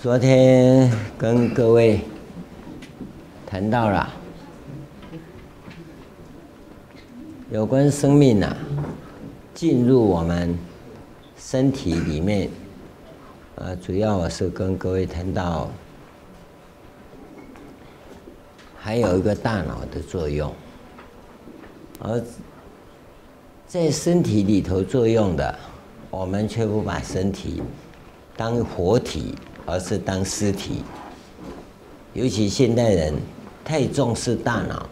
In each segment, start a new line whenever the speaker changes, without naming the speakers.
昨天跟各位谈到了有关生命啊，进入我们身体里面，啊，主要我是跟各位谈到还有一个大脑的作用，而在身体里头作用的，我们却不把身体当活体。而是当尸体，尤其现代人太重视大脑，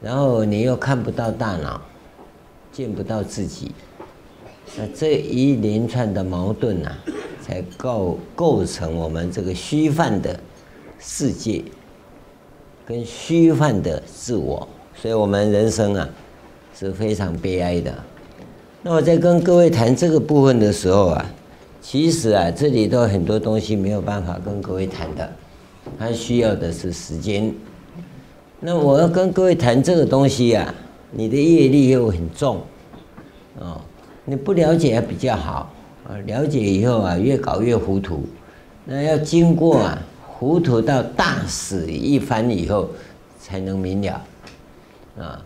然后你又看不到大脑，见不到自己，那这一连串的矛盾啊，才构构成我们这个虚幻的世界，跟虚幻的自我，所以我们人生啊是非常悲哀的。那我在跟各位谈这个部分的时候啊。其实啊，这里头很多东西没有办法跟各位谈的，它需要的是时间。那我要跟各位谈这个东西啊，你的业力又很重，哦，你不了解还比较好啊，了解以后啊，越搞越糊涂。那要经过啊，糊涂到大死一番以后，才能明了，啊，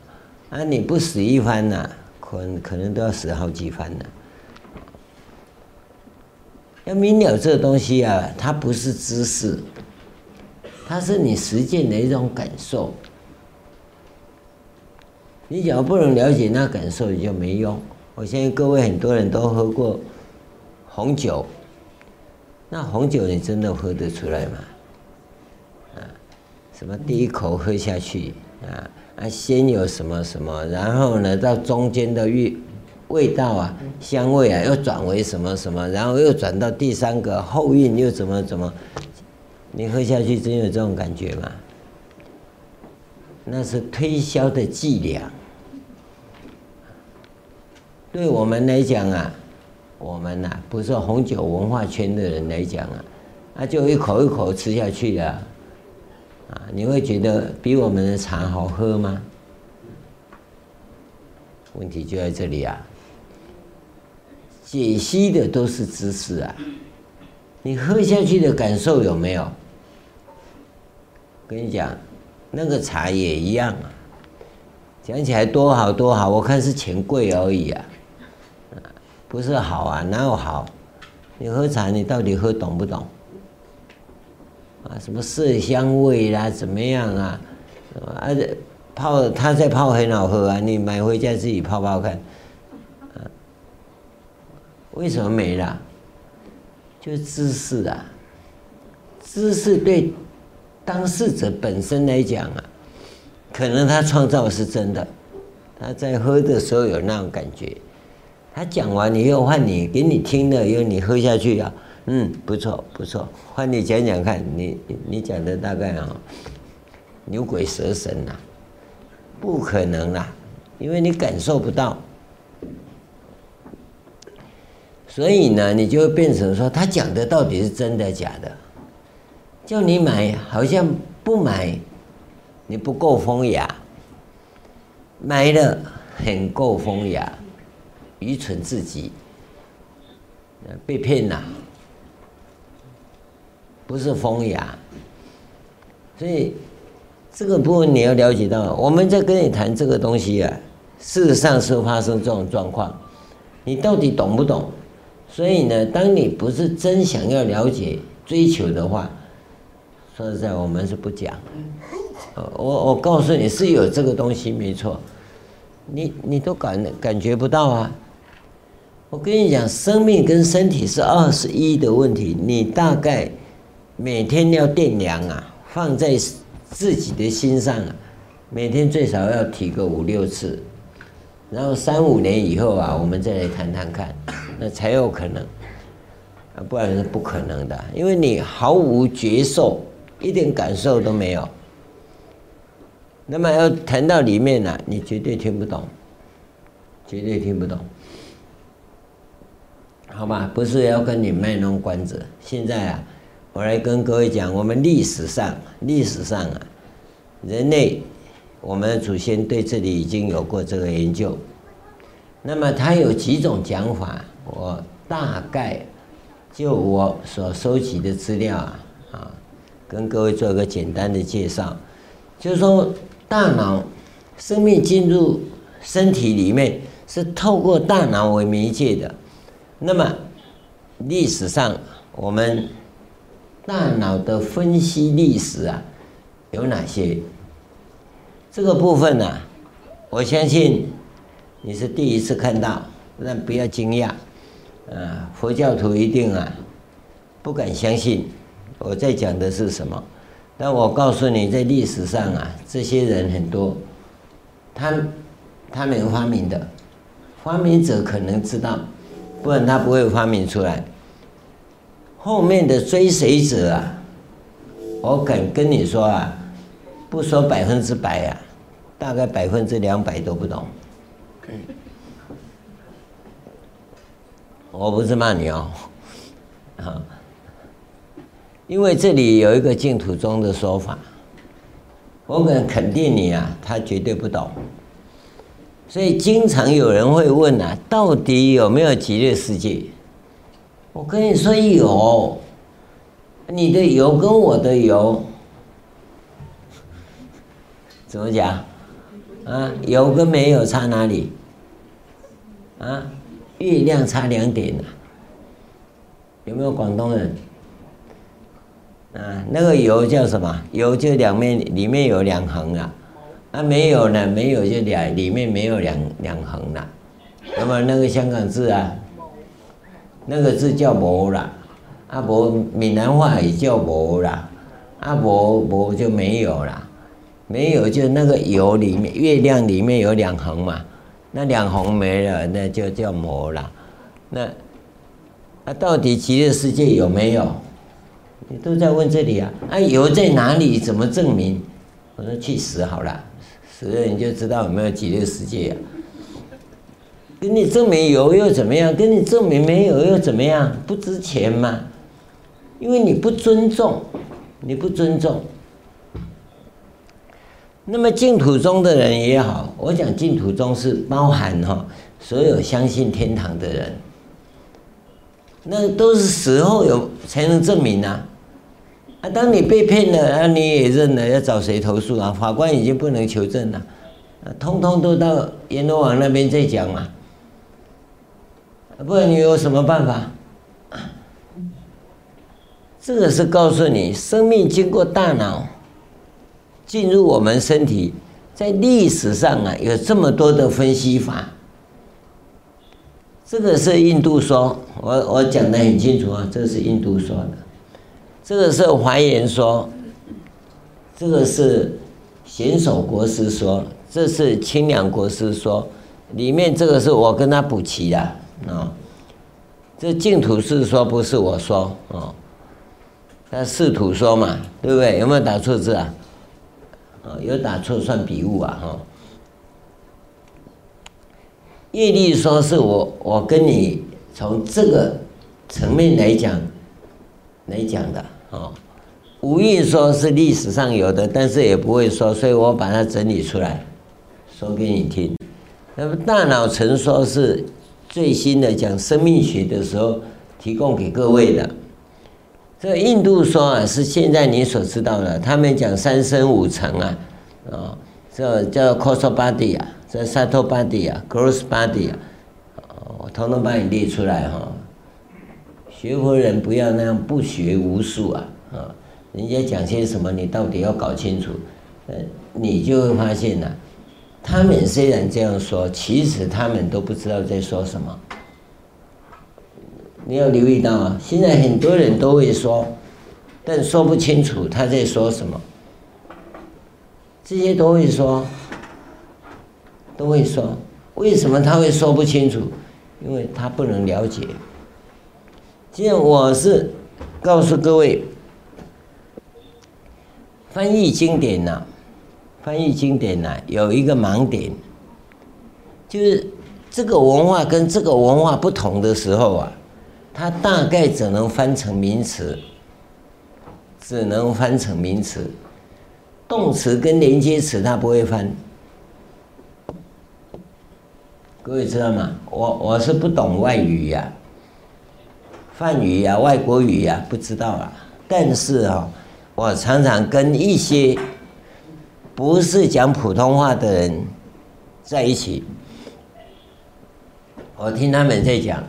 啊，你不死一番呢，可可能都要死好几番呢。要明了这东西啊，它不是知识，它是你实践的一种感受。你只要不能了解那感受，你就没用。我相信各位很多人都喝过红酒，那红酒你真的喝得出来吗？啊，什么第一口喝下去啊啊，先有什么什么，然后呢到中间的味。味道啊，香味啊，又转为什么什么，然后又转到第三个后韵又怎么怎么？你喝下去真有这种感觉吗？那是推销的伎俩。对我们来讲啊，我们呐、不是红酒文化圈的人来讲啊，那就一口一口吃下去了，啊，你会觉得比我们的茶好喝吗？问题就在这里啊。解析的都是知识啊，你喝下去的感受有没有？跟你讲，那个茶也一样啊，讲起来多好多好，我看是钱贵而已啊，不是好啊，哪有好？你喝茶，你到底喝懂不懂？啊，什么色香味啦，怎么样啊？啊，泡他在泡很好喝啊，你买回家自己泡泡看。为什么没了？就是知识啊，知识对当事者本身来讲啊，可能他创造是真的，他在喝的时候有那种感觉，他讲完以后换你给你听了以后你喝下去啊，嗯，不错不错，换你讲讲看，你你讲的大概啊，牛鬼蛇神呐，不可能啦，因为你感受不到。所以呢，你就会变成说，他讲的到底是真的假的？叫你买，好像不买，你不够风雅；买了，很够风雅。愚蠢至极，被骗了，不是风雅。所以这个部分你要了解到，我们在跟你谈这个东西啊，事实上是发生这种状况，你到底懂不懂？所以呢，当你不是真想要了解、追求的话，说实在，我们是不讲。我我告诉你是有这个东西没错，你你都感感觉不到啊。我跟你讲，生命跟身体是二十一的问题，你大概每天要掂量啊，放在自己的心上啊，每天最少要提个五六次，然后三五年以后啊，我们再来谈谈看。那才有可能，啊，不然是不可能的，因为你毫无觉受，一点感受都没有。那么要谈到里面呢，你绝对听不懂，绝对听不懂，好吧？不是要跟你卖弄关子。现在啊，我来跟各位讲，我们历史上，历史上啊，人类，我们的祖先对这里已经有过这个研究。那么他有几种讲法。我大概就我所收集的资料啊，啊，跟各位做个简单的介绍，就是说大脑生命进入身体里面是透过大脑为媒介的。那么历史上我们大脑的分析历史啊，有哪些？这个部分呢、我相信你是第一次看到，但不要惊讶。啊，佛教徒一定啊不敢相信我在讲的是什么，但我告诉你，在历史上啊，这些人很多，他他没有发明的，发明者可能知道，不然他不会发明出来。后面的追随者啊，我敢跟你说啊，不说百分之百啊，大概百分之两百都不懂。我不是骂你哦，啊，因为这里有一个净土宗的说法，我敢肯定你啊，他绝对不懂，所以经常有人会问啊，到底有没有极乐世界？我跟你说有，你的有跟我的有，怎么讲？啊，有跟没有差哪里？啊？月亮差两点呐，有没有广东人？啊，那个有叫什么？有就两面，里面有两横啊。啊，没有呢，没有就两，里面没有两两横了。那么那个香港字啊，那个字叫无啦。啊，无闽南话也叫无啦。啊，无无就没有啦，没有就那个油里面，月亮里面有两横嘛。那两横没了，那就叫魔了。那那到底极乐世界有没有？你都在问这里啊？啊，油在哪里？怎么证明？我说去死好了，死了你就知道有没有极乐世界啊。跟你证明有又怎么样？跟你证明没有又怎么样？不值钱吗？因为你不尊重，你不尊重。那么净土宗的人也好，我讲净土宗是包含哈所有相信天堂的人，那都是死后有才能证明呐。啊，当你被骗了，啊你也认了，要找谁投诉啊？法官已经不能求证了，啊，通通都到阎罗王那边再讲嘛。不然你有什么办法？这个是告诉你，生命经过大脑。进入我们身体，在历史上啊，有这么多的分析法。这个是印度说，我我讲得很清楚啊，这是印度说的。这个是华严说，这个是贤首国师说，这是清凉国师说。里面这个是我跟他补齐的啊。这净土是说，不是我说哦。他是土说嘛，对不对？有没有打错字啊？有打错算笔误啊！哈，业力说是我，我跟你从这个层面来讲来讲的啊。五蕴说是历史上有的，但是也不会说，所以我把它整理出来说给你听。那么大脑层说是最新的讲生命学的时候提供给各位的。这个印度说啊，是现在你所知道的。他们讲三身五层啊，啊，这叫 Kosa Body 啊，这 s a t o body 啊，Gross Body 啊，我统统帮你列出来哈。学佛人不要那样不学无术啊，啊，人家讲些什么，你到底要搞清楚。呃，你就会发现呐，他们虽然这样说，其实他们都不知道在说什么。你要留意到啊，现在很多人都会说，但说不清楚他在说什么。这些都会说，都会说，为什么他会说不清楚？因为他不能了解。既然我是告诉各位，翻译经典呐，翻译经典呐，有一个盲点，就是这个文化跟这个文化不同的时候啊。它大概只能翻成名词，只能翻成名词，动词跟连接词它不会翻。各位知道吗？我我是不懂外语呀、啊。梵语啊、外国语啊，不知道啊。但是啊，我常常跟一些不是讲普通话的人在一起，我听他们在讲。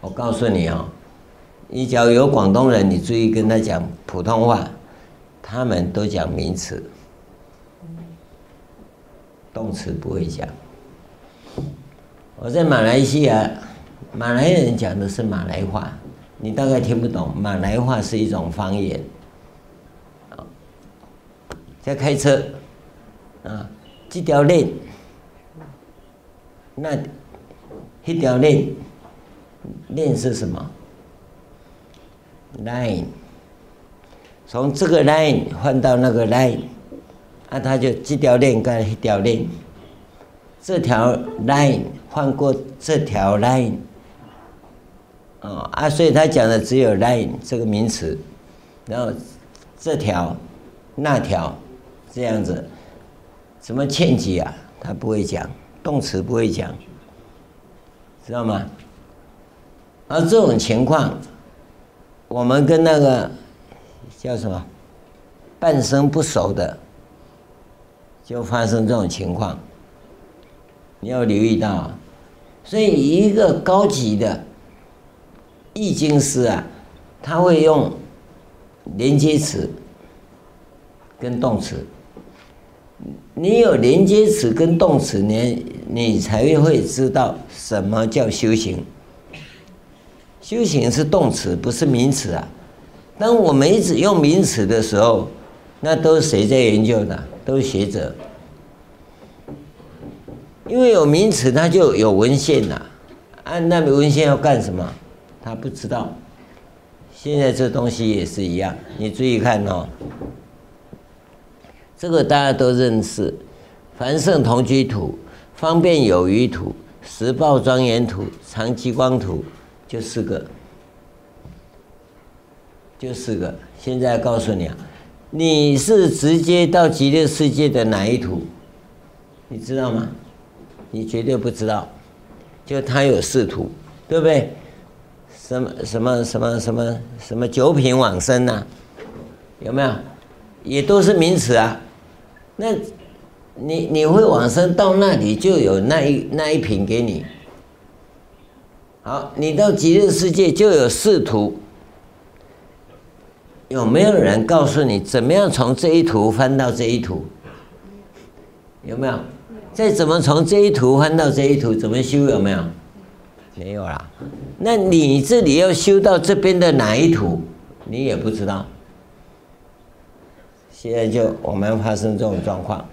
我告诉你啊，你只要有广东人，你注意跟他讲普通话，他们都讲名词，动词不会讲。我在马来西亚，马来人讲的是马来话，你大概听不懂。马来话是一种方言。在开车，啊，这条链，那，一条链，链是什么？line，从这个 line 换到那个 line，啊，他就这条链跟一条链，这条 line。换过这条 line，哦啊，所以他讲的只有 line 这个名词，然后这条、那条这样子，什么欠几啊？他不会讲，动词不会讲，知道吗？而这种情况，我们跟那个叫什么半生不熟的，就发生这种情况。你要留意到，所以一个高级的易经师啊，他会用连接词跟动词。你有连接词跟动词，你你才会知道什么叫修行。修行是动词，不是名词啊。当我们一直用名词的时候，那都是谁在研究的？都是学者。因为有名词，它就有文献呐。按那个文献要干什么？他不知道。现在这东西也是一样，你注意看哦。这个大家都认识，凡圣同居土、方便有余土、实报庄严土、常寂光土，就四个，就四个。现在告诉你啊，你是直接到极乐世界的哪一图？你知道吗？你绝对不知道，就他有四图，对不对？什么什么什么什么什么九品往生呐、有没有？也都是名词啊。那你你会往生到那里就有那一那一品给你。好，你到极乐世界就有四图。有没有人告诉你怎么样从这一图翻到这一图？有没有？再怎么从这一图翻到这一图，怎么修有没有？没有啦。那你这里要修到这边的哪一图，你也不知道。现在就我们发生这种状况，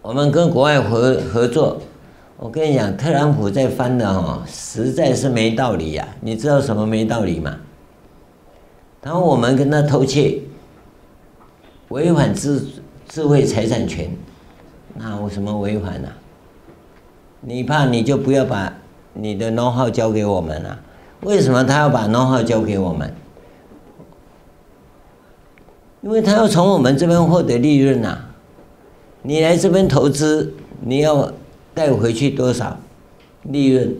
我们跟国外合合作，我跟你讲，特朗普在翻的哦，实在是没道理呀。你知道什么没道理吗？当我们跟他偷窃，违反自。智慧财产权，那我什么违反呢？你怕你就不要把你的 No 号交给我们了。为什么他要把 No 号交给我们？因为他要从我们这边获得利润呐。你来这边投资，你要带回去多少利润？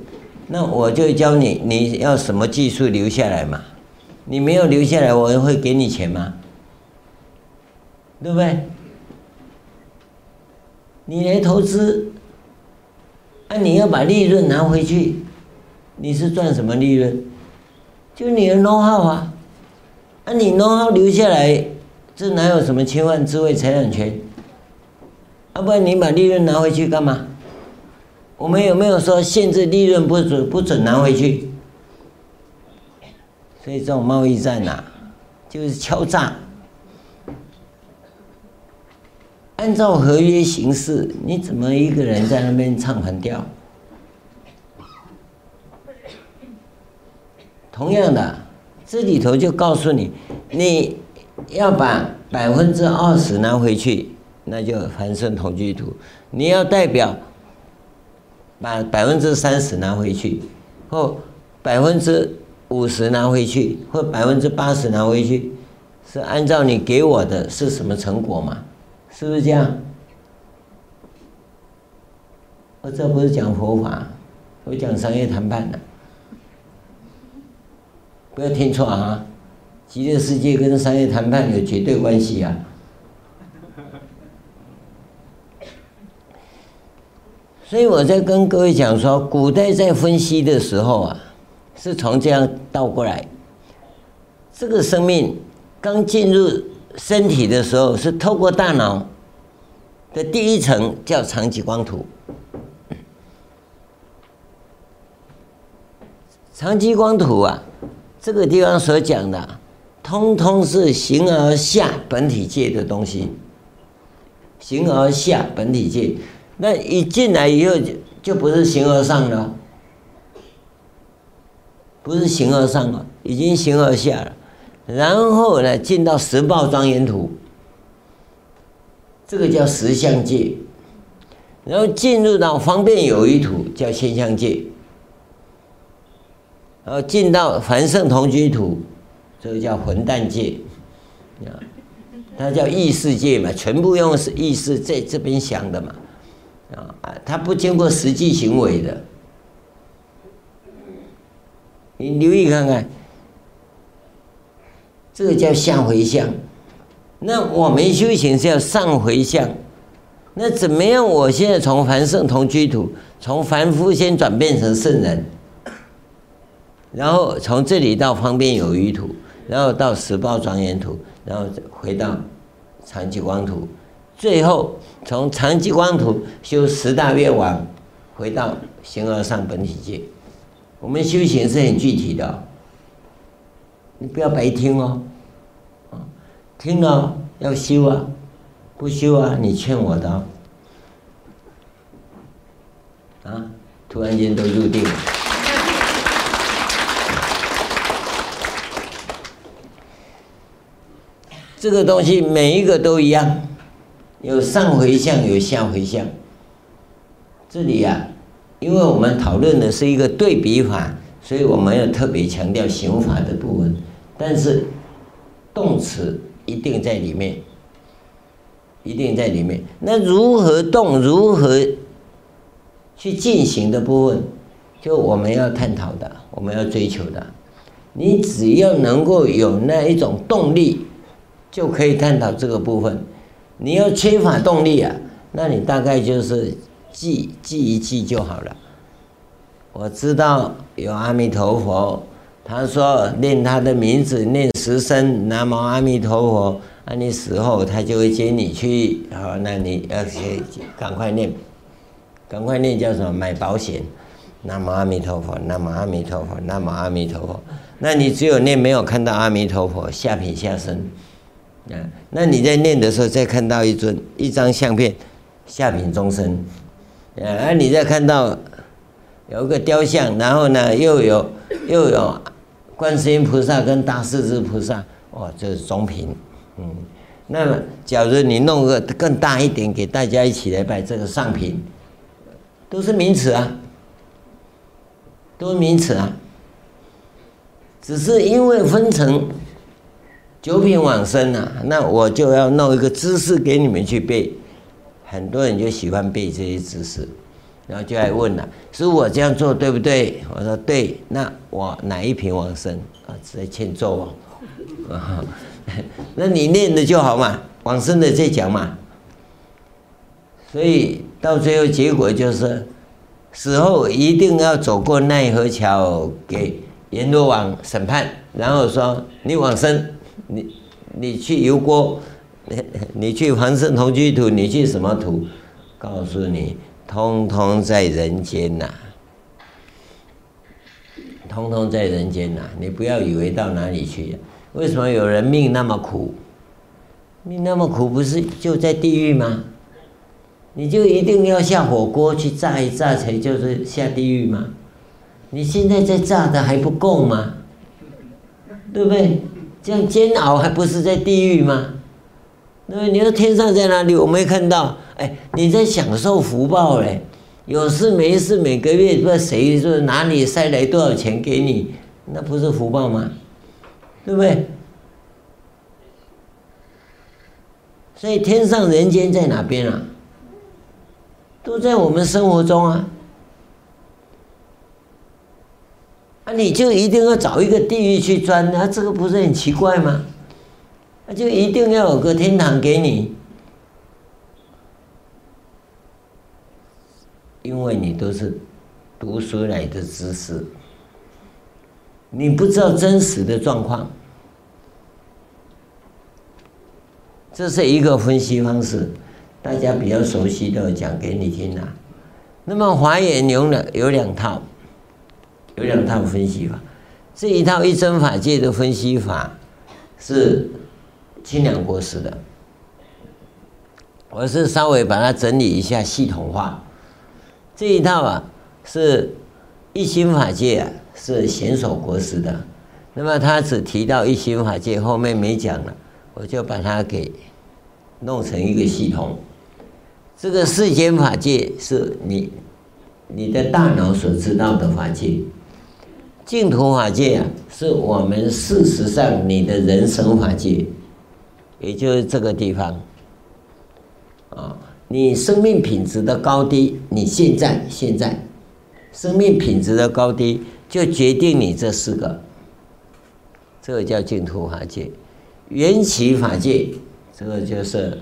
那我就教你，你要什么技术留下来嘛？你没有留下来，我会给你钱吗？对不对？你来投资，啊，你要把利润拿回去，你是赚什么利润？就你的 know-how 啊，啊，你 know-how 留下来，这哪有什么侵犯智慧财产权？啊，不然你把利润拿回去干嘛？我们有没有说限制利润不准不准拿回去？所以这种贸易战呐、啊，就是敲诈。按照合约形式，你怎么一个人在那边唱反调？同样的，这里头就告诉你，你要把百分之二十拿回去，那就凡圣同居图；你要代表把百分之三十拿回去，或百分之五十拿回去，或百分之八十拿回去，是按照你给我的是什么成果吗？是不是这样？我这不是讲佛法，我讲商业谈判的。不要听错啊！极乐世界跟商业谈判有绝对关系啊！所以我在跟各位讲说，古代在分析的时候啊，是从这样倒过来。这个生命刚进入身体的时候，是透过大脑的第一层叫长极光图。长极光图啊，这个地方所讲的，通通是形而下本体界的东西。形而下本体界。那一进来以后就就不是形而上了，不是形而上了，已经形而下了。然后呢，进到十报庄严图，这个叫实相界。然后进入到方便有余土，叫现象界。然后进到凡圣同居土，这个叫混蛋界。啊，它叫意识界嘛，全部用是意识在这边想的嘛。啊，他不经过实际行为的，你留意看看，这个叫下回向。那我们修行是要上回向。那怎么样？我现在从凡圣同居土，从凡夫先转变成圣人，然后从这里到方便有余土，然后到十报庄严土，然后回到长吉光土。最后，从长极光图修十大愿王，回到形而上本体界。我们修行是很具体的，你不要白听哦，听了要修啊，不修啊，你劝我的，哦，啊，突然间都入定了。这个东西每一个都一样。有上回向，有下回向。这里呀、啊，因为我们讨论的是一个对比法，所以我们要特别强调刑法的部分。但是动词一定在里面，一定在里面。那如何动，如何去进行的部分，就我们要探讨的，我们要追求的。你只要能够有那一种动力，就可以探讨这个部分。你要缺乏动力啊，那你大概就是记记一记就好了。我知道有阿弥陀佛，他说念他的名字念十声南无阿弥陀佛，那你死后他就会接你去，好，那你要去赶快念，赶快念叫什么？买保险，南无阿弥陀佛，南无阿弥陀佛，南无阿弥陀佛。那你只有念没有看到阿弥陀佛，下品下生。啊，那你在念的时候，再看到一尊一张相片，下品众生，啊，你再看到有一个雕像，然后呢，又有又有观世音菩萨跟大势至菩萨，哇，这是中品，嗯，那么假如你弄个更大一点，给大家一起来拜，这个上品，都是名词啊，都是名词啊，只是因为分成。九品往生啊，那我就要弄一个知识给你们去背，很多人就喜欢背这些知识，然后就来问了：是我这样做对不对？我说对，那我哪一品往生啊？在欠咒哦，那你念的就好嘛，往生的再讲嘛。所以到最后结果就是，死后一定要走过奈何桥，给阎罗王审判，然后说你往生。你你去油锅，你 你去凡圣同居土，你去什么土？告诉你，通通在人间呐、通通在人间呐、你不要以为到哪里去、啊，为什么有人命那么苦？命那么苦，不是就在地狱吗？你就一定要下火锅去炸一炸才就是下地狱吗？你现在在炸的还不够吗？对不对？这样煎熬还不是在地狱吗？那你说天上在哪里？我没看到。哎，你在享受福报嘞，有事没事每个月不知道谁说哪里塞来多少钱给你，那不是福报吗？对不对？所以天上人间在哪边啊？都在我们生活中啊。啊，你就一定要找一个地狱去钻，那、这个不是很奇怪吗？那、就一定要有个天堂给你，因为你都是读书来的知识，你不知道真实的状况。这是一个分析方式，大家比较熟悉的讲给你听啊。那么华严有两有两套，有两套分析法。这一套一真法界的分析法是清凉国师的，我是稍微把它整理一下系统化。这一套啊是一心法界啊，是显首国师的。那么他只提到一心法界，后面没讲了，我就把它给。弄成一个系统，这个世间法界是你你的大脑所知道的法界，净土法界啊，是我们事实上你的人生法界，也就是这个地方。啊，你生命品质的高低，你现在现在生命品质的高低，就决定你这四个，这个叫净土法界，缘起法界。这个就是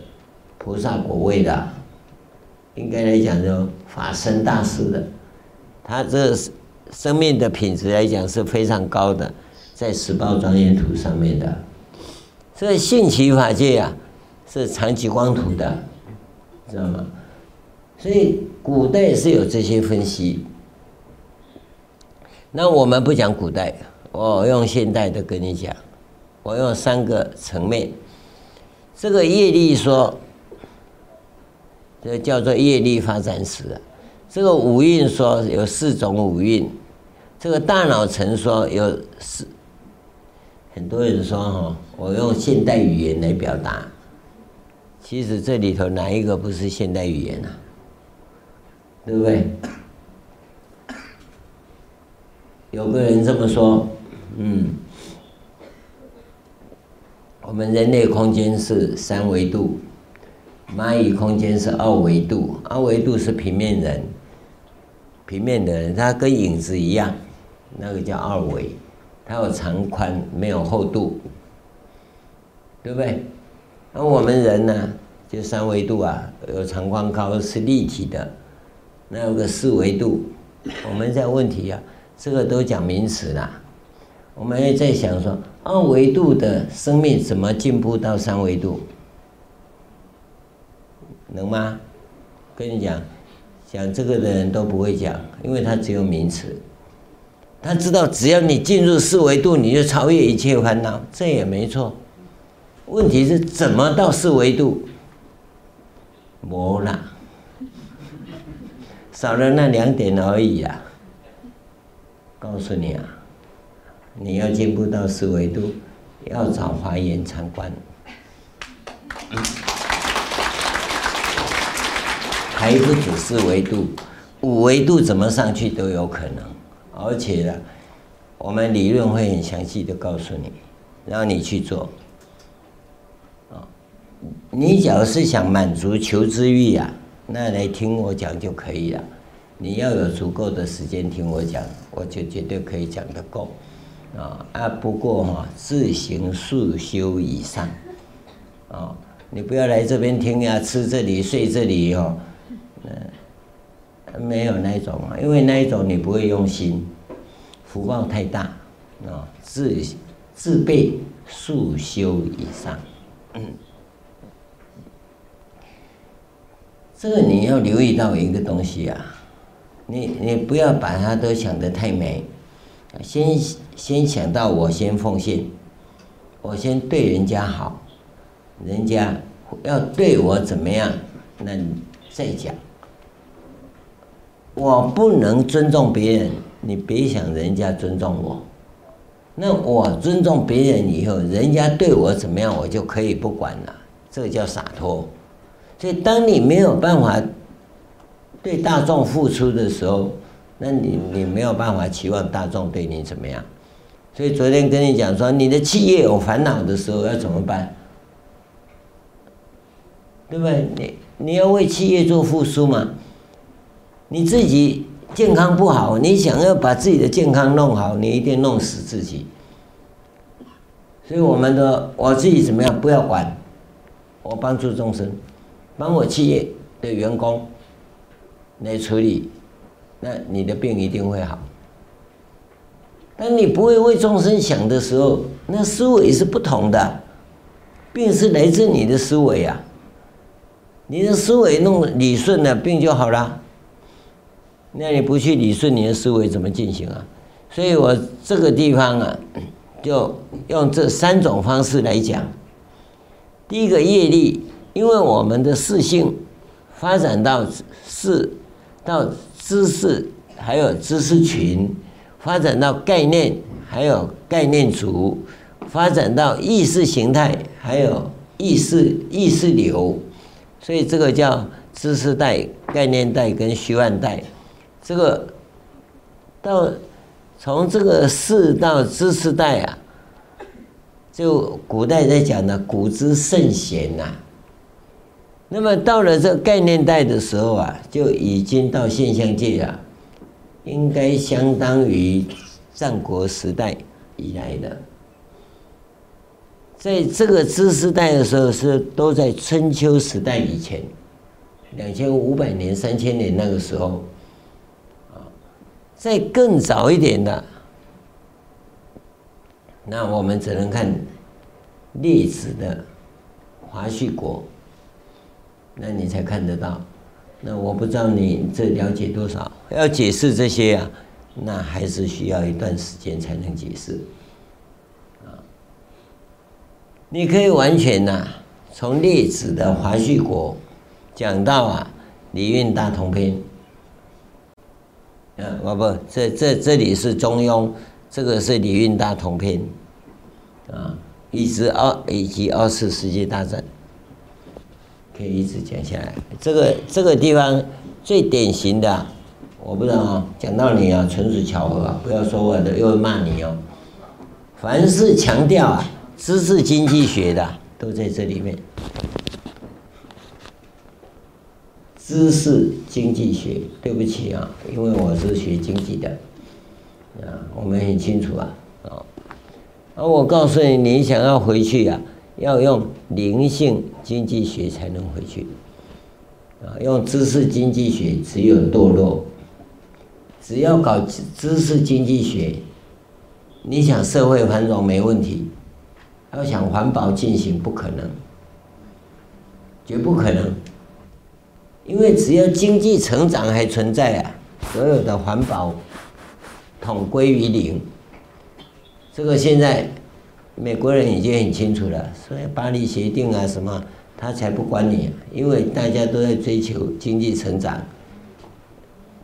菩萨果位的，应该来讲就法身大师的，他这是生命的品质来讲是非常高的，在十报庄严土上面的。这个性起法界啊，是常寂光土的，知道吗？所以古代是有这些分析。那我们不讲古代，我用现代的跟你讲，我用三个层面。这个业力说，这叫做业力发展史。这个五蕴说有四种五蕴，这个大脑层说有四。很多人说哈，我用现代语言来表达，其实这里头哪一个不是现代语言啊？对不对？有个人这么说，嗯。我们人类空间是三维度，蚂蚁空间是二维度，二维度是平面人，平面的人他跟影子一样，那个叫二维，它有长宽没有厚度，对不对？那我们人呢，就三维度啊，有长宽高是立体的，那有个四维度，我们在问题啊，这个都讲名词啦，我们也在想说。二维度的生命怎么进步到三维度？能吗？跟你讲，讲这个的人都不会讲，因为他只有名词。他知道只要你进入四维度，你就超越一切烦恼，这也没错。问题是怎么到四维度？没了，少了那两点而已啊！告诉你啊。你要进步到四维度，要找华严参观，还不止四维度，五维度怎么上去都有可能。而且呢，我们理论会很详细的告诉你，让你去做。啊，你只要是想满足求知欲呀，那来听我讲就可以了。你要有足够的时间听我讲，我就绝对可以讲得够。啊啊！不过哈，自行速修以上，啊，你不要来这边听呀，吃这里睡这里哦，嗯，没有那一种啊，因为那一种你不会用心，福报太大啊，自自备速修以上，嗯，这个你要留意到一个东西啊，你你不要把它都想得太美。先先想到我先奉献，我先对人家好，人家要对我怎么样，那你再讲。我不能尊重别人，你别想人家尊重我。那我尊重别人以后，人家对我怎么样，我就可以不管了。这叫洒脱。所以，当你没有办法对大众付出的时候，那你你没有办法期望大众对你怎么样，所以昨天跟你讲说，你的企业有烦恼的时候要怎么办？对不对？你你要为企业做付出嘛？你自己健康不好，你想要把自己的健康弄好，你一定弄死自己。所以我们的我自己怎么样？不要管，我帮助众生，帮我企业的员工来处理，那你的病一定会好。当你不会为众生想的时候，那思维是不同的，病是来自你的思维啊。你的思维弄理顺了，病就好了。那你不去理顺你的思维，怎么进行啊？所以我这个地方啊。就用这三种方式来讲。第一个业力，因为我们的四性发展到四，到知识，还有知识群，发展到概念，还有概念组，发展到意识形态，还有意识意识流，所以这个叫知识带、概念带跟虚幻带。这个到。从这个世到知识代啊，就古代在讲的古之圣贤呐。那么到了这个概念代的时候啊，就已经到现象界啊，应该相当于战国时代以来的。在这个知识代的时候，是都在春秋时代以前，两千五百年、三千年那个时候。再更早一点的，那我们只能看列子的华胥国，那你才看得到。那我不知道你这了解多少，要解释这些啊，那还是需要一段时间才能解释。啊，你可以完全呐、从列子的华胥国讲到啊《礼运大同篇》。啊，我不，这这这里是《中庸》，这个是《礼运大同篇》，啊，一直二以及二次世界大战，可以一直讲下来。这个这个地方最典型的，我不知道啊，讲到你啊，纯属巧合啊，不要说我的，又会骂你哦。凡是强调啊，知识经济学的，都在这里面。知识经济学，对不起啊，因为我是学经济的，啊，我们很清楚啊，啊，而我告诉你，你想要回去啊，要用灵性经济学才能回去，啊，用知识经济学只有堕落，只要搞知识经济学，你想社会繁荣没问题，要想环保进行不可能，绝不可能。因为只要经济成长还存在啊，所有的环保统归于零。这个现在美国人已经很清楚了，所以巴黎协定啊什么，他才不管你，因为大家都在追求经济成长，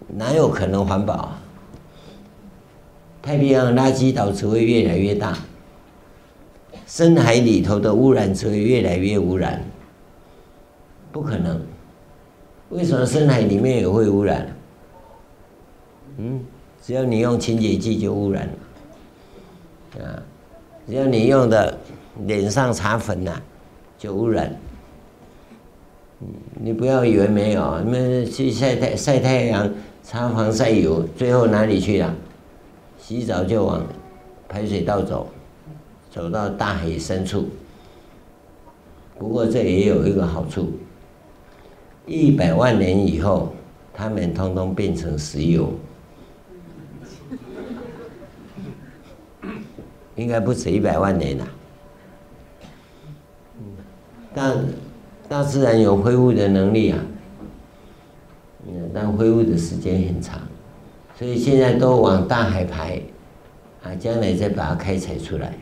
哪有可能环保啊？太平洋垃圾岛只会越来越大，深海里头的污染只会越来越污染，不可能。为什么深海里面也会污染？嗯，只要你用清洁剂就污染了，啊，只要你用的脸上擦粉呐，就污染。你不要以为没有，你们去晒太晒太阳，擦防晒油，最后哪里去了？洗澡就往排水道走，走到大海深处。不过这也有一个好处。一百万年以后，它们通通变成石油，应该不止一百万年了。但大自然有恢复的能力啊，但恢复的时间很长，所以现在都往大海排，啊，将来再把它开采出来。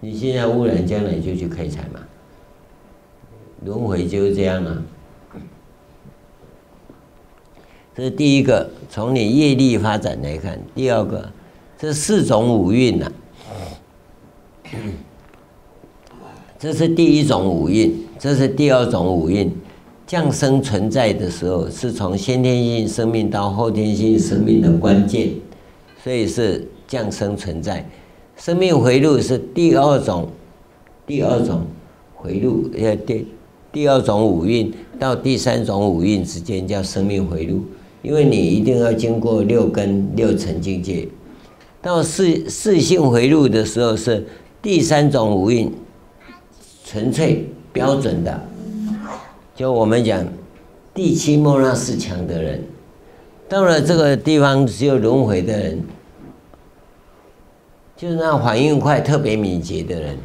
你现在污染，将来就去开采嘛。轮回就是这样啊，这是第一个，从你业力发展来看；第二个，这四种五蕴呐，这是第一种五蕴，这是第二种五蕴。降生存在的时候，是从先天性生命到后天性生命的关键，所以是降生存在。生命回路是第二种，第二种回路要对。第二种五蕴到第三种五蕴之间叫生命回路，因为你一定要经过六根六尘境界，到四四性回路的时候是第三种五蕴，纯粹标准的，就我们讲第七末那四强的人，到了这个地方只有轮回的人，就是那反应快、特别敏捷的人。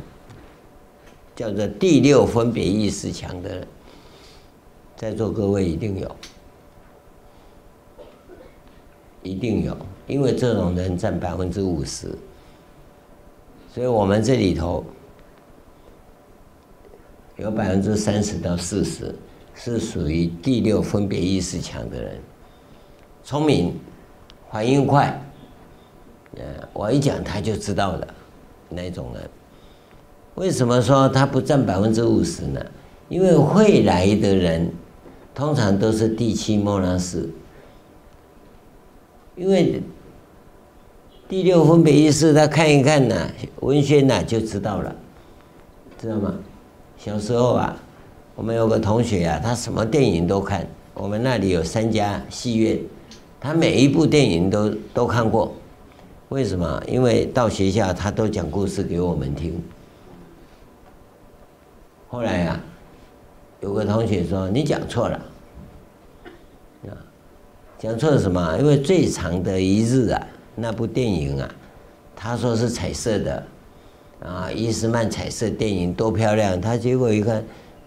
叫做第六分别意识强的人，在座各位一定有，一定有，因为这种人占百分之五十，所以我们这里头有百分之三十到四十是属于第六分别意识强的人，聪明，反应快，呃，我一讲他就知道了，那种人。为什么说他不占百分之五十呢？因为会来的人通常都是第七莫那斯，因为第六分别意识他看一看呐，文宣呐就知道了，知道吗？小时候啊，我们有个同学啊，他什么电影都看，我们那里有三家戏院，他每一部电影都都看过。为什么？因为到学校他都讲故事给我们听。后来呀、啊，有个同学说：“你讲错了，啊，讲错了什么？因为最长的一日啊，那部电影啊，他说是彩色的，啊，伊斯曼彩色电影多漂亮。他结果一看，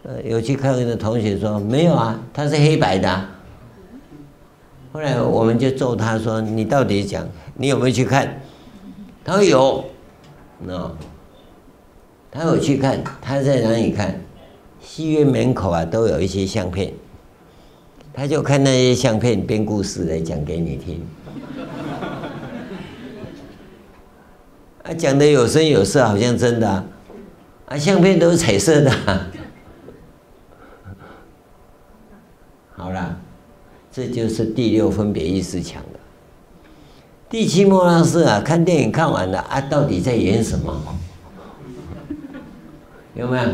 呃，有去看的同学说没有啊，他是黑白的、啊。后来我们就揍他说：你到底讲，你有没有去看？他说有，那。”他有去看，他在哪里看？戏院门口啊，都有一些相片，他就看那些相片，编故事来讲给你听。啊，讲的有声有色，好像真的啊！啊，相片都是彩色的。好了，这就是第六分别意识强的。第七末那识啊，看电影看完了啊，到底在演什么？有没有？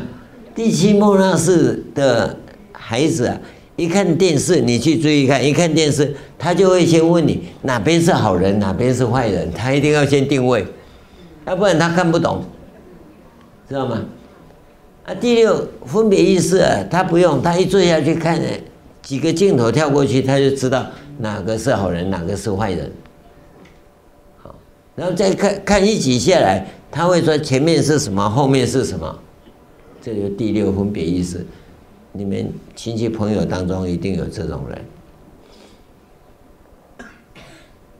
第七梦那识的孩子啊，一看电视，你去注意看，一看电视，他就会先问你哪边是好人，哪边是坏人，他一定要先定位，要不然他看不懂，知道吗？啊，第六分别意识啊，他不用，他一坐下去看，几个镜头跳过去，他就知道哪个是好人，哪个是坏人。好，然后再看看一集下来，他会说前面是什么，后面是什么。这就第六分别意识，你们亲戚朋友当中一定有这种人。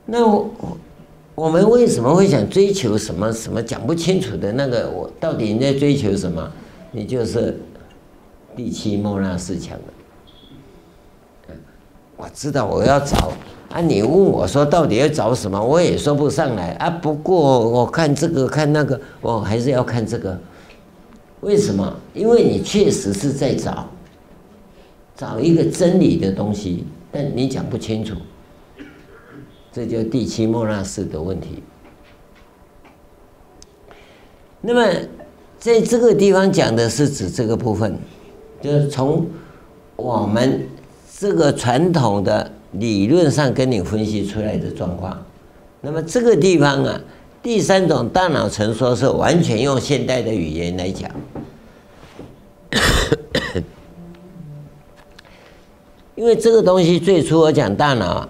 那我我们为什么会想追求什么什么讲不清楚的那个？我到底你在追求什么？你就是第七末那四强的。我知道我要找啊，你问我说到底要找什么，我也说不上来啊。不过我看这个看那个，我还是要看这个。为什么？因为你确实是在找，找一个真理的东西，但你讲不清楚，这就第七莫那识的问题。那么，在这个地方讲的是指这个部分，就是从我们这个传统的理论上跟你分析出来的状况。那么这个地方啊。第三种大脑层说是完全用现代的语言来讲，因为这个东西最初我讲大脑啊，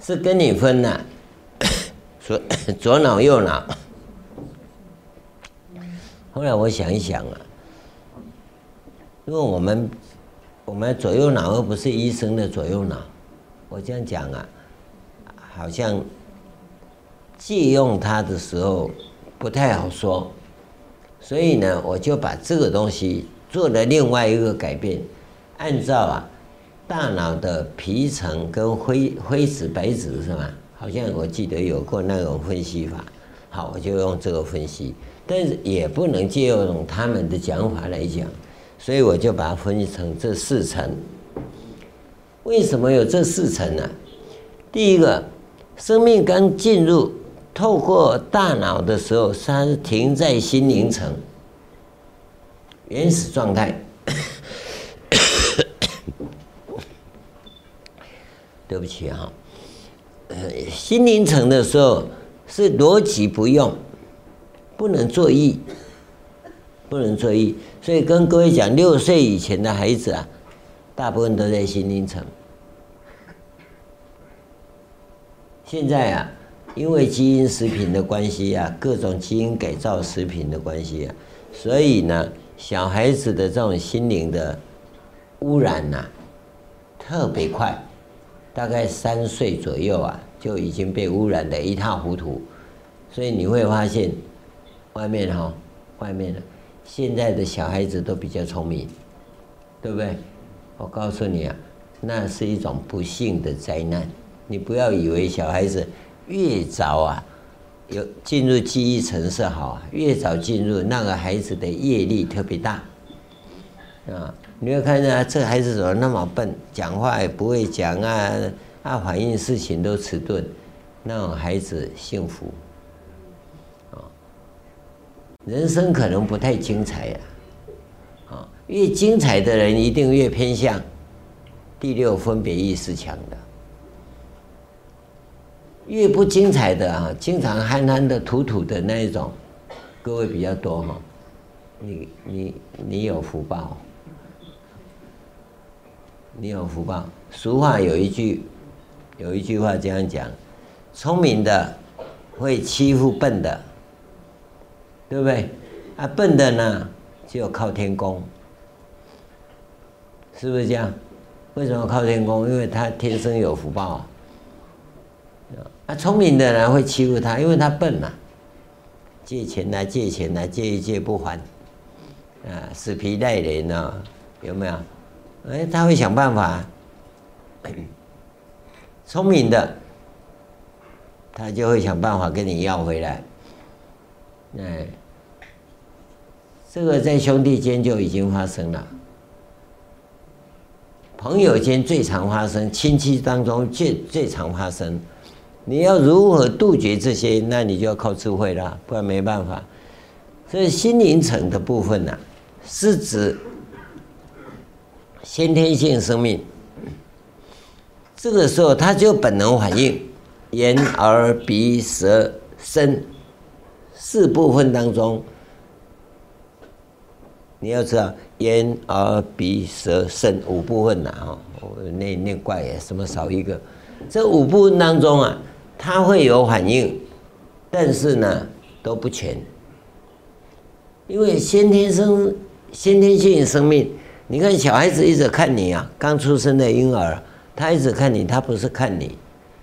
是跟你分呐，左左脑右脑。后来我想一想啊，因为我们我们左右脑又不是医生的左右脑，我这样讲啊，好像。借用它的时候不太好说，所以呢，我就把这个东西做了另外一个改变，按照啊大脑的皮层跟灰灰质白质是吗？好像我记得有过那种分析法，好，我就用这个分析，但是也不能借用他们的讲法来讲，所以我就把它分析成这四层。为什么有这四层呢？第一个，生命刚进入。透过大脑的时候，它是停在心灵层，原始状态。对不起哈、呃，心灵层的时候是逻辑不用，不能作意，不能作意。所以跟各位讲，六岁以前的孩子啊，大部分都在心灵层。现在啊。因为基因食品的关系啊，各种基因改造食品的关系啊，所以呢，小孩子的这种心灵的污染呐、特别快，大概三岁左右啊，就已经被污染得一塌糊涂。所以你会发现，外面哈、外面的现在的小孩子都比较聪明，对不对？我告诉你啊，那是一种不幸的灾难。你不要以为小孩子越早啊有进入记忆层是好啊，越早进入那个孩子的业力特别大啊！你会看见这孩子怎么那么笨，讲话也不会讲啊，啊反应事情都迟钝，那种孩子幸福啊！人生可能不太精彩呀，啊，越精彩的人一定越偏向第六分别意识强的。越不精彩的啊，经常憨憨的、土土的那一种，各位比较多哈。你你你有福报，你有福报。俗话有一句，有一句话这样讲：聪明的会欺负笨的，对不对？啊，笨的呢就靠天公，是不是这样？为什么靠天公？因为他天生有福报。啊，聪明的人会欺负他，因为他笨嘛，借钱来借钱来借一借不还，啊，死皮赖脸呢，有没有？哎，他会想办法。聪明的，他就会想办法跟你要回来。哎，这个在兄弟间就已经发生了，朋友间最常发生，亲戚当中最最常发生。你要如何杜绝这些？那你就要靠智慧了，不然没办法。所以心灵层的部分呢、啊，是指先天性生命。这个时候，他就本能反应，眼耳鼻舌身四部分当中，你要知道眼耳鼻舌身五部分呐，哈，那那怪耶，什么少一个？这五部分当中啊。他会有反应，但是呢都不全，因为先天生、先天性生命，你看小孩子一直看你啊，刚出生的婴儿，他一直看你，他不是看你，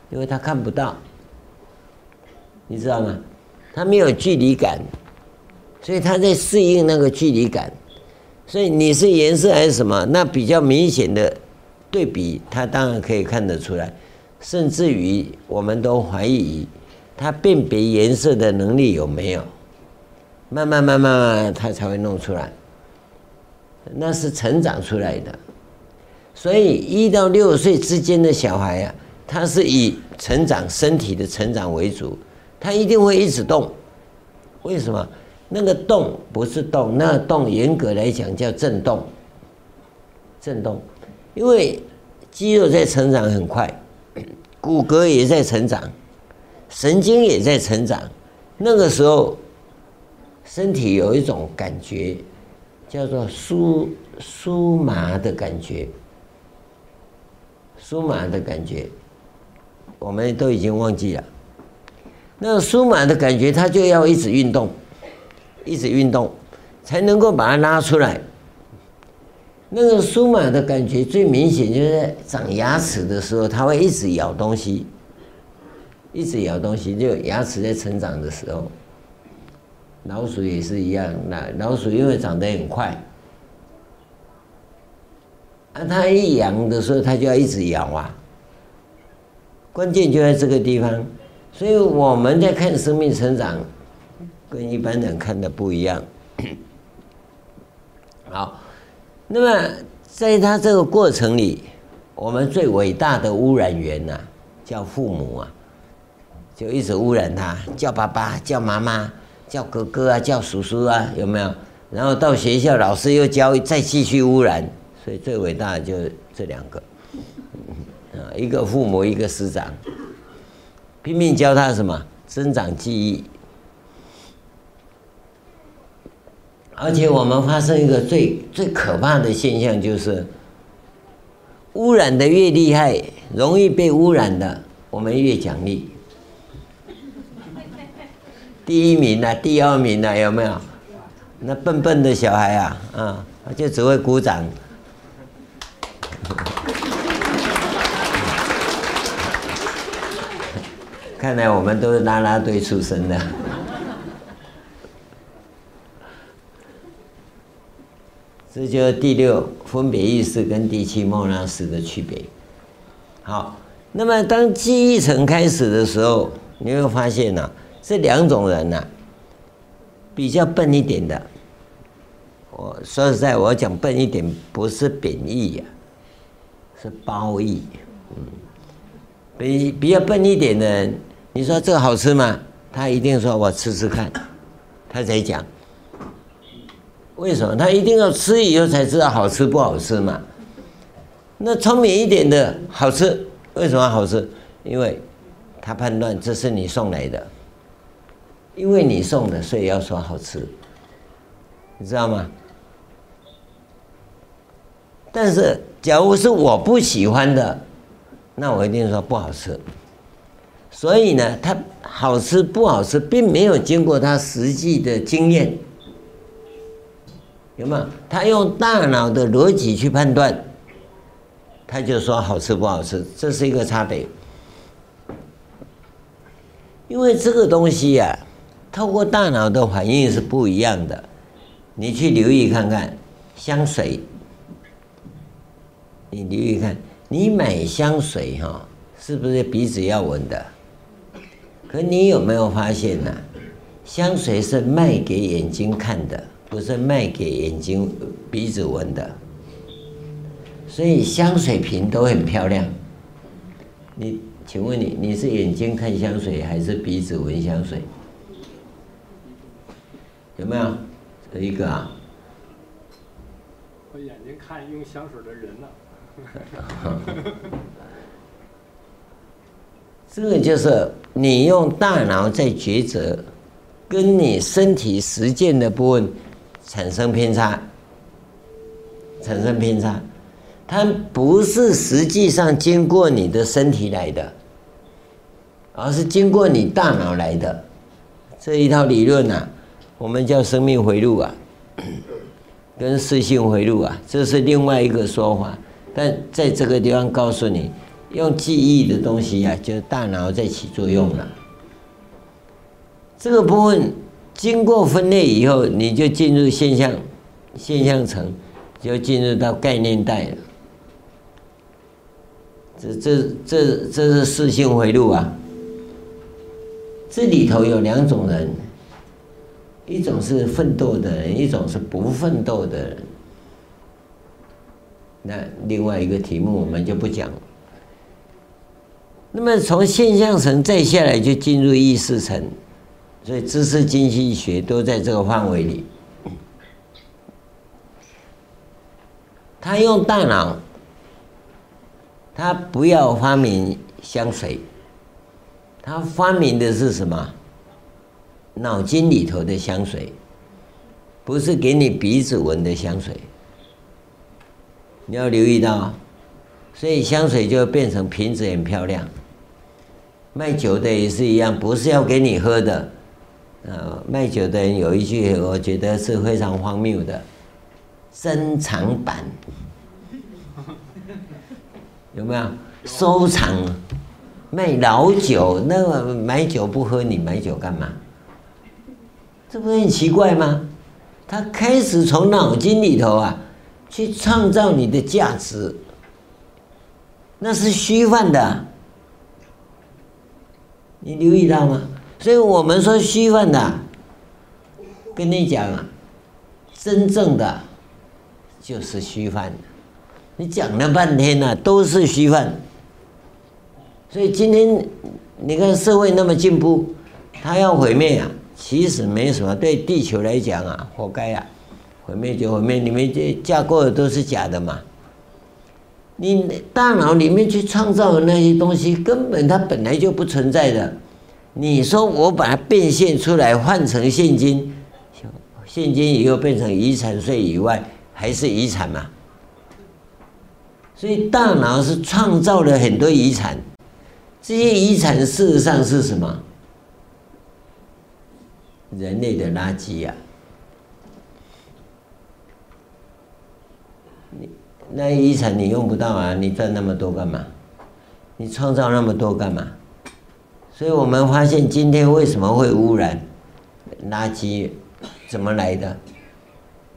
因为他看不到，你知道吗？他没有距离感，所以他在适应那个距离感，所以你是颜色还是什么？那比较明显的对比，他当然可以看得出来。甚至于，我们都怀疑他辨别颜色的能力有没有？慢慢慢慢，他才会弄出来。那是成长出来的。所以一到六岁之间的小孩呀，他是以成长身体的成长为主，他一定会一直动。为什么？那个动不是动，那个动严格来讲叫震动。震动，因为肌肉在成长很快。骨骼也在成长，神经也在成长。那个时候，身体有一种感觉，叫做酥酥麻的感觉，酥麻的感觉，我们都已经忘记了。那个酥麻的感觉，它就要一直运动，一直运动，才能够把它拉出来。那个舒马的感觉最明显，就是长牙齿的时候，它会一直咬东西，一直咬东西，就牙齿在成长的时候。老鼠也是一样，那老鼠因为长得很快，啊，它一痒的时候，它就要一直咬啊。关键就在这个地方，所以我们在看生命成长，跟一般人看的不一样。好。那么，在他这个过程里，我们最伟大的污染源呐，叫父母啊，就一直污染他，叫爸爸，叫妈妈，叫哥哥啊，叫叔叔啊，有没有？然后到学校，老师又教，再继续污染，所以最伟大的就这两个，啊，一个父母，一个师长，拼命教他什么增长记忆。而且我们发生一个最最可怕的现象，就是污染的越厉害，容易被污染的，我们越奖励。第一名啊，第二名啊，有没有？那笨笨的小孩啊，啊，就只会鼓掌。看来我们都是啦啦队出身的。这就是第六分别意识跟第七末那识的区别。好，那么当记忆层开始的时候，你会发现呢、这两种人呢、比较笨一点的。我说实在，我讲笨一点不是贬义呀、是褒义。嗯，比比较笨一点的人，你说这个好吃吗？他一定说我吃吃看，他才讲。为什么他一定要吃以后才知道好吃不好吃嘛？那聪明一点的好吃，为什么好吃？因为他判断这是你送来的，因为你送的，所以要说好吃，你知道吗？但是假如是我不喜欢的，那我一定说不好吃。所以呢，他好吃不好吃，并没有经过他实际的经验。有没有？他用大脑的逻辑去判断，他就说好吃不好吃，这是一个差别。因为这个东西呀、啊，透过大脑的反应是不一样的。你去留意看看，香水，你留意看，你买香水哈，是不是鼻子要闻的？可你有没有发现呢、香水是卖给眼睛看的。不是卖给眼睛、鼻子闻的，所以香水瓶都很漂亮。你，请问你，你是眼睛看香水，还是鼻子闻香水？有没有？这一个啊？
我眼睛看用香水的人呢。
这个就是你用大脑在抉择，跟你身体实践的部分。产生偏差，产生偏差，它不是实际上经过你的身体来的，而是经过你大脑来的。这一套理论啊，我们叫生命回路啊，跟视性回路啊，这是另外一个说法。但在这个地方告诉你，用记忆的东西啊，就是大脑在起作用了。这个部分。经过分类以后，你就进入现象，现象层，就进入到概念带了。这这这这是视性回路啊。这里头有两种人，一种是奋斗的人，一种是不奋斗的人。那另外一个题目我们就不讲。那么从现象层再下来，就进入意识层。所以知识经济学都在这个范围里。他用大脑，他不要发明香水，他发明的是什么？脑筋里头的香水，不是给你鼻子闻的香水。你要留意到，所以香水就变成瓶子很漂亮。卖酒的也是一样，不是要给你喝的。呃，卖酒的人有一句，我觉得是非常荒谬的，珍藏版，有没有？收藏，卖老酒，那个买酒不喝，你买酒干嘛？这不是很奇怪吗？他开始从脑筋里头啊，去创造你的价值，那是虚幻的，你留意到吗？所以我们说虚幻的，跟你讲啊，真正的就是虚幻的。你讲了半天呢，都是虚幻。所以今天你看社会那么进步，它要毁灭啊，其实没什么。对地球来讲啊，活该啊，毁灭就毁灭。你们这架构的都是假的嘛。你大脑里面去创造的那些东西，根本它本来就不存在的。你说我把它变现出来，换成现金，现金以后变成遗产税以外，还是遗产嘛？所以大脑是创造了很多遗产，这些遗产事实上是什么？人类的垃圾呀！你那遗产你用不到啊，你赚那么多干嘛？你创造那么多干嘛？所以我们发现今天为什么会污染？垃圾怎么来的？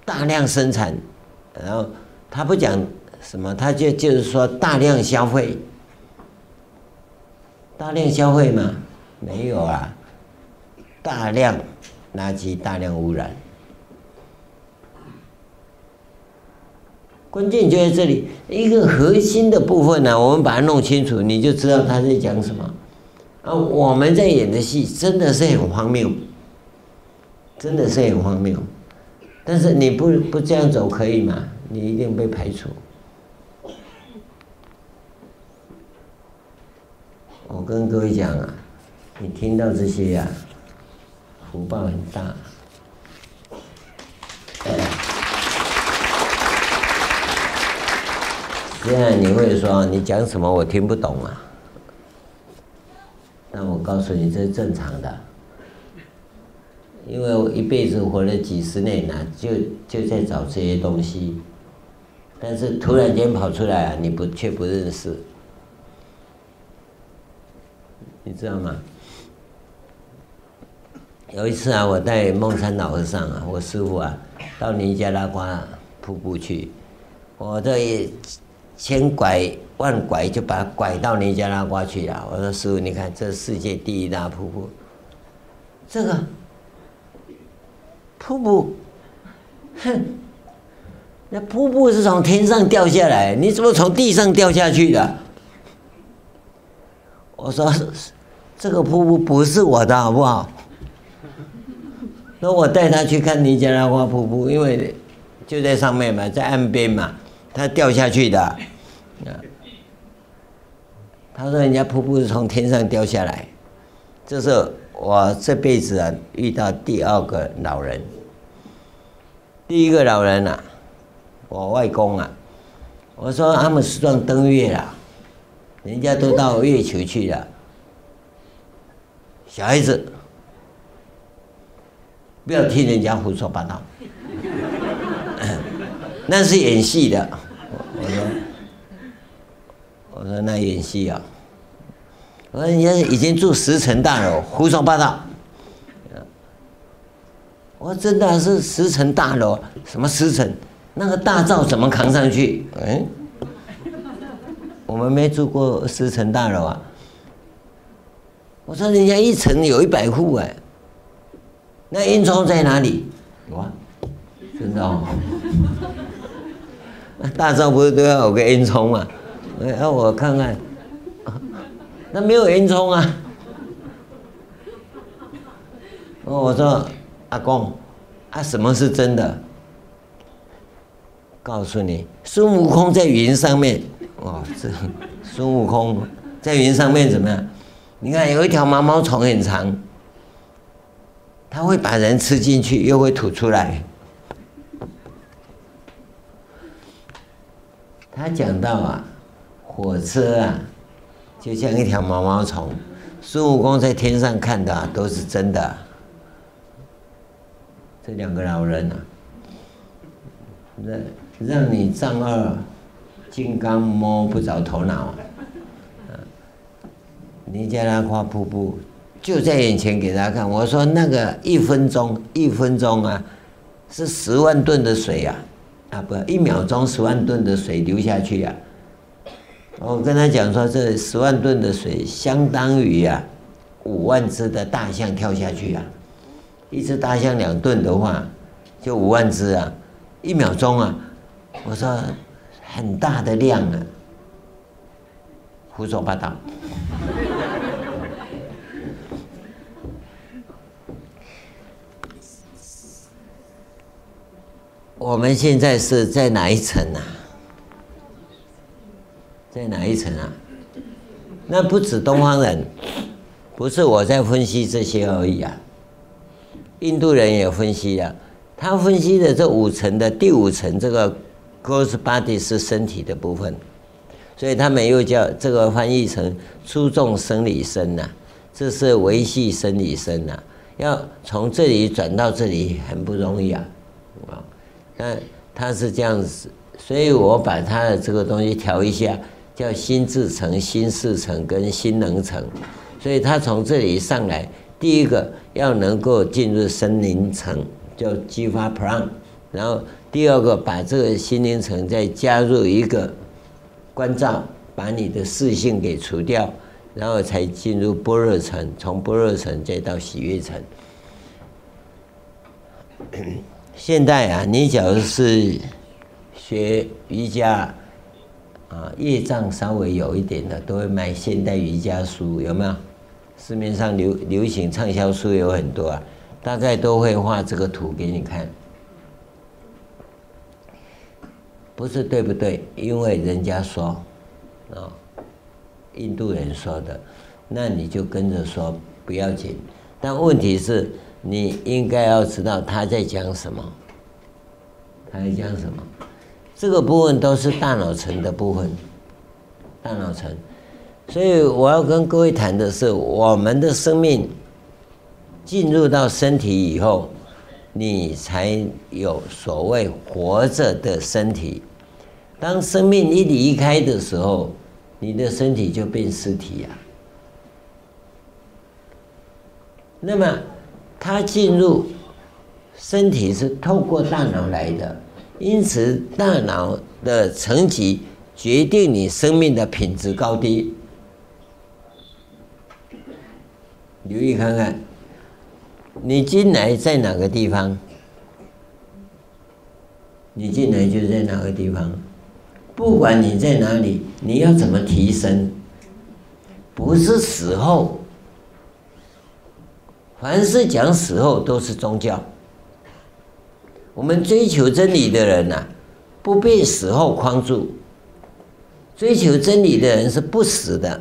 大量生产，然后他不讲什么，他就就是说大量消费，大量消费吗？没有啊，大量垃圾，大量污染。关键就在这里，一个核心的部分呢、我们把它弄清楚，你就知道他在讲什么。啊，我们在演的戏真的是很荒谬，真的是很荒谬。但是你不不这样走可以吗？你一定被排除。我跟各位讲啊，你听到这些呀、啊，福报很大。虽然你会说你讲什么我听不懂啊，那我告诉你这是正常的，因为我一辈子活了几十年了，就就在找这些东西，但是突然间跑出来啊，你不却不认识，你知道吗？有一次啊，我带梦山老和尚啊，我师父啊，到尼加拉瓜瀑布去，我这一。千拐万拐就把它拐到尼加拉瓜去了。我说师傅，你看这世界第一大瀑布，这个瀑布，哼，那瀑布是从天上掉下来，你怎么从地上掉下去的？我说这个瀑布不是我的，好不好？那我带他去看尼加拉瓜瀑布，因为就在上面嘛，在岸边嘛。他掉下去的，他说人家瀑布是从天上掉下来，这是我这辈子啊遇到第二个老人，第一个老人啊，我外公啊，我说阿姆斯壮登月了，人家都到月球去了，小孩子不要听人家胡说八道，那是演戏的。我说，我说那演戏啊，我说人家已经住十层大楼，胡说八道。我说真的是十层大楼，什么十层？那个大灶怎么扛上去？哎，我们没住过十层大楼啊。我说人家一层有一百户哎，那烟囱在哪里？有啊，真的哦。大灶不是都要有个烟囱吗？让我看看，那没有烟囱啊。我说阿公，啊什么是真的？告诉你，孙悟空在云上面。哇，这孙悟空在云上面怎么样？你看有一条毛毛虫很长，它会把人吃进去，又会吐出来。他讲到啊，火车啊，就像一条毛毛虫。孙悟空在天上看的，都是真的。这两个老人啊，让让你丈二金刚摸不着头脑啊！尼加拉瓜瀑布就在眼前给大家看。我说那个一分钟，一分钟啊，是十万吨的水呀。啊不，一秒钟十万吨的水流下去呀、我跟他讲说，这十万吨的水相当于啊五万只的大象跳下去啊！一只大象两吨的话，就五万只啊！一秒钟啊！我说很大的量啊！胡说八道。我们现在是在哪一层啊？在哪一层啊？那不止东方人，不是我在分析这些而已啊。印度人也分析了，他分析的这五层的第五层，这个 gross body 是身体的部分，所以他们又叫这个翻译成粗重生理身呐、啊，这是维系生理身呐、啊，要从这里转到这里很不容易啊，啊，那他是这样子，所以我把他的这个东西调一下，叫心智层、心识层跟心能层，所以他从这里上来。第一个要能够进入心灵层，叫激发 p r a n 然后第二个把这个心灵层再加入一个关照，把你的识性给除掉，然后才进入般若层，从般若层再到喜悦层。现在啊，你假如是学瑜伽啊，业障稍微有一点的，都会买现代瑜伽书，有没有？市面上流流行畅销书有很多啊，大概都会画这个图给你看，不是对不对？因为人家说，啊，印度人说的，那你就跟着说不要紧。但问题是，你应该要知道他在讲什么，他在讲什么，这个部分都是大脑层的部分，大脑层。所以我要跟各位谈的是，我们的生命进入到身体以后，你才有所谓活着的身体。当生命一离开的时候，你的身体就变尸体呀。那么，它进入身体是透过大脑来的，因此大脑的层级决定你生命的品质高低。留意看看，你进来在哪个地方？你进来就在哪个地方。不管你在哪里，你要怎么提升？不是死后，凡是讲死后都是宗教。我们追求真理的人呐，不被死后框住。追求真理的人是不死的，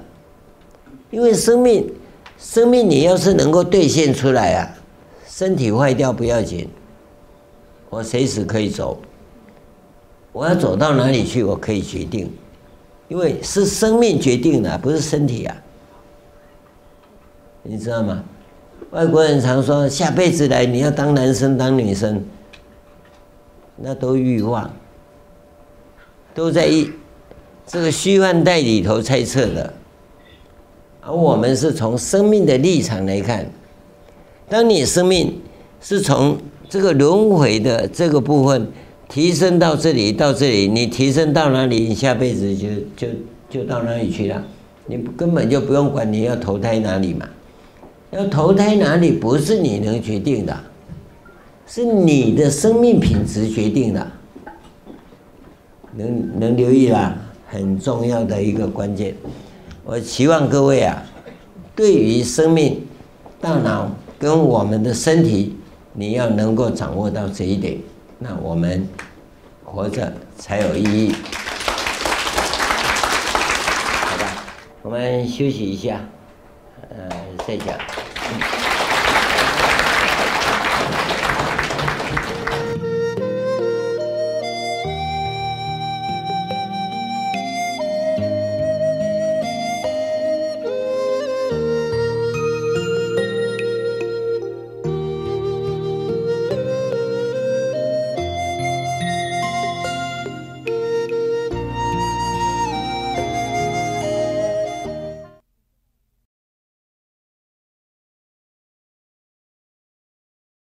因为生命。生命，你要是能够兑现出来啊，身体坏掉不要紧，我随时可以走。我要走到哪里去，我可以决定，因为是生命决定的，不是身体啊。你知道吗？外国人常说下辈子来你要当男生当女生，那都欲望，都在一这个虚幻带里头猜测的。而我们是从生命的立场来看，当你生命是从这个轮回的这个部分提升到这里到这里，你提升到哪里，你下辈子就就就到哪里去了，你根本就不用管你要投胎哪里嘛。要投胎哪里不是你能决定的，是你的生命品质决定的。能能留意啦，很重要的一个关键。我期望各位啊，对于生命、大脑跟我们的身体，你要能够掌握到这一点，那我们活着才有意义。好吧，我们休息一下，呃，再讲。